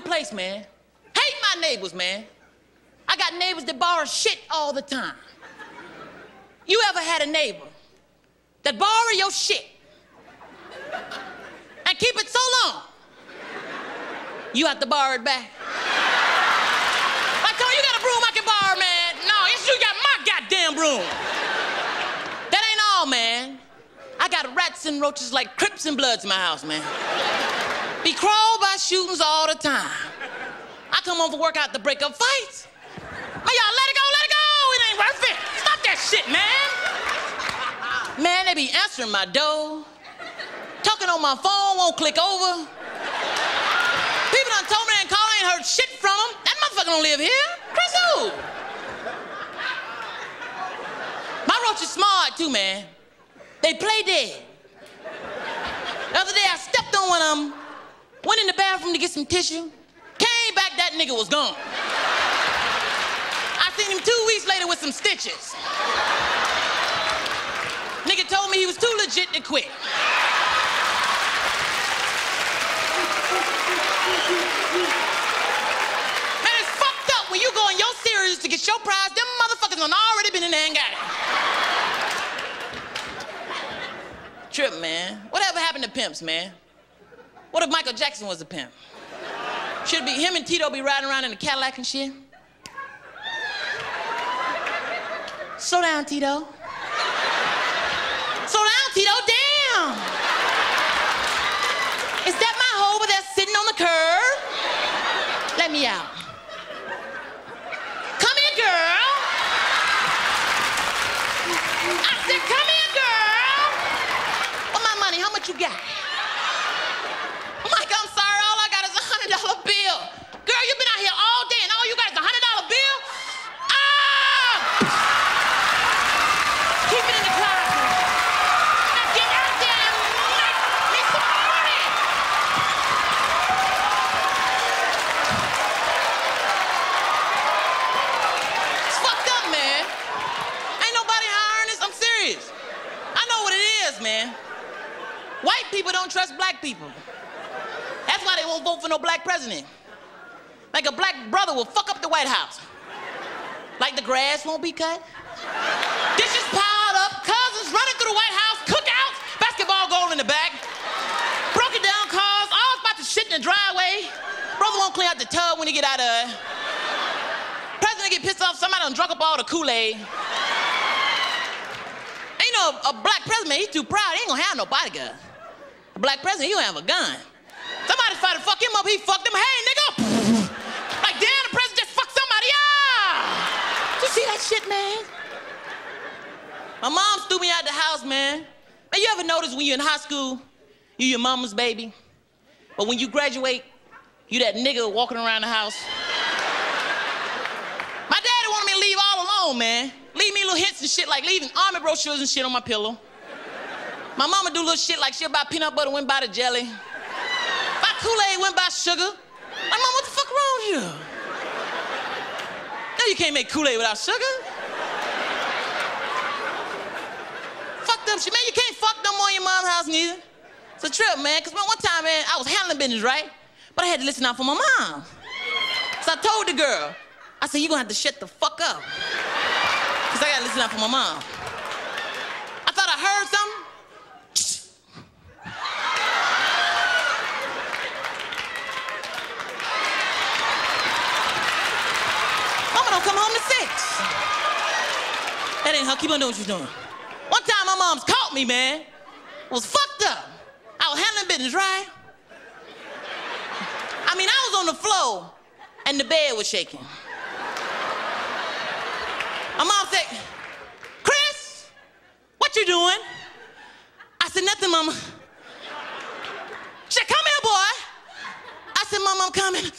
new place, man. Hate my neighbors, man. I got neighbors that borrow shit all the time. You ever had a neighbor that borrow your shit and keep it so long, you have to borrow it back? I told you, you got a broom I can borrow, man. No, it's you got my goddamn broom. That ain't all, man. I got rats and roaches like Crips and Bloods in my house, man. Be crawled by shootings all the time. I come home from work out to break up fights. Man, y'all let it go, let it go. It ain't worth it. Stop that shit, man. Man, they be answering my door. Talking on my phone won't click over. People done told me they ain't call, ain't heard shit from them. That motherfucker don't live here. Chris who? My roach is smart too, man. They play dead. The other day I stepped on one of them, went in the bathroom to get some tissue, came back, that nigga was gone. I seen him two weeks later with some stitches. Nigga told me he was too legit to quit. Man, it's fucked up when you go in your series to get your prize, them motherfuckers done already been in there and got it. Trip, man. Whatever happened to pimps, man? What if Michael Jackson was a pimp? Should be him and Tito be riding around in a Cadillac and shit? Slow down, Tito. Slow down, Tito. Damn. Is that my hoe over there sitting on the curb? Let me out. Come here, girl. I said, come here, girl. What my money? How much you got? Mike, I'm sorry. All I got is a hundred dollar bill. Girl, you've been out here all day, and all you got is a hundred dollar bill. Ah! Keep it in the closet. Now get out there and make me some money. It's fucked up, man. Ain't nobody hiring this. I'm serious. I know what it is, man. People don't trust black people. That's why they won't vote for no black president. Like a black brother will fuck up the White House. Like the grass won't be cut. Dishes piled up, cousins running through the White House, cookouts, basketball goal in the back, broken down cars, all about to shit in the driveway. Brother won't clean out the tub when he get out of it. President get pissed off, somebody done drunk up all the Kool-Aid. Ain't no a black president, he's too proud, he ain't gonna have no bodyguard. Black president, gonna have a gun. Somebody tried to fuck him up, he fucked him. Hey, nigga! Like, damn, the president just fucked somebody up! You see that shit, man? My mom threw me out the house, man. Man, you ever notice when you're in high school, you your mama's baby? But when you graduate, you that nigga walking around the house. My daddy wanted me to leave all alone, man. Leave me little hints and shit like leaving army brochures and shit on my pillow. My mama do little shit like she'll buy peanut butter, went buy the jelly. Buy Kool-Aid, went buy sugar. Like, mom, what the fuck wrong you? No, you can't make Kool-Aid without sugar. Fuck them shit, man. You can't fuck more in your mom's house neither. It's a trip, man. Cause man, one time, man, I was handling business, right? But I had to listen out for my mom. So I told the girl, I said, you're gonna have to shut the fuck up. Cause I gotta listen out for my mom. I thought I heard something. Mama don't come home to six. That ain't her. Keep on doing what you're doing. One time my mom's caught me, man. Was fucked up. I was handling business, right? I mean, I was on the floor and the bed was shaking. My mom said, Chris, what you doing? I said, nothing, mama. She said, come here, boy. I said, mama, I'm coming.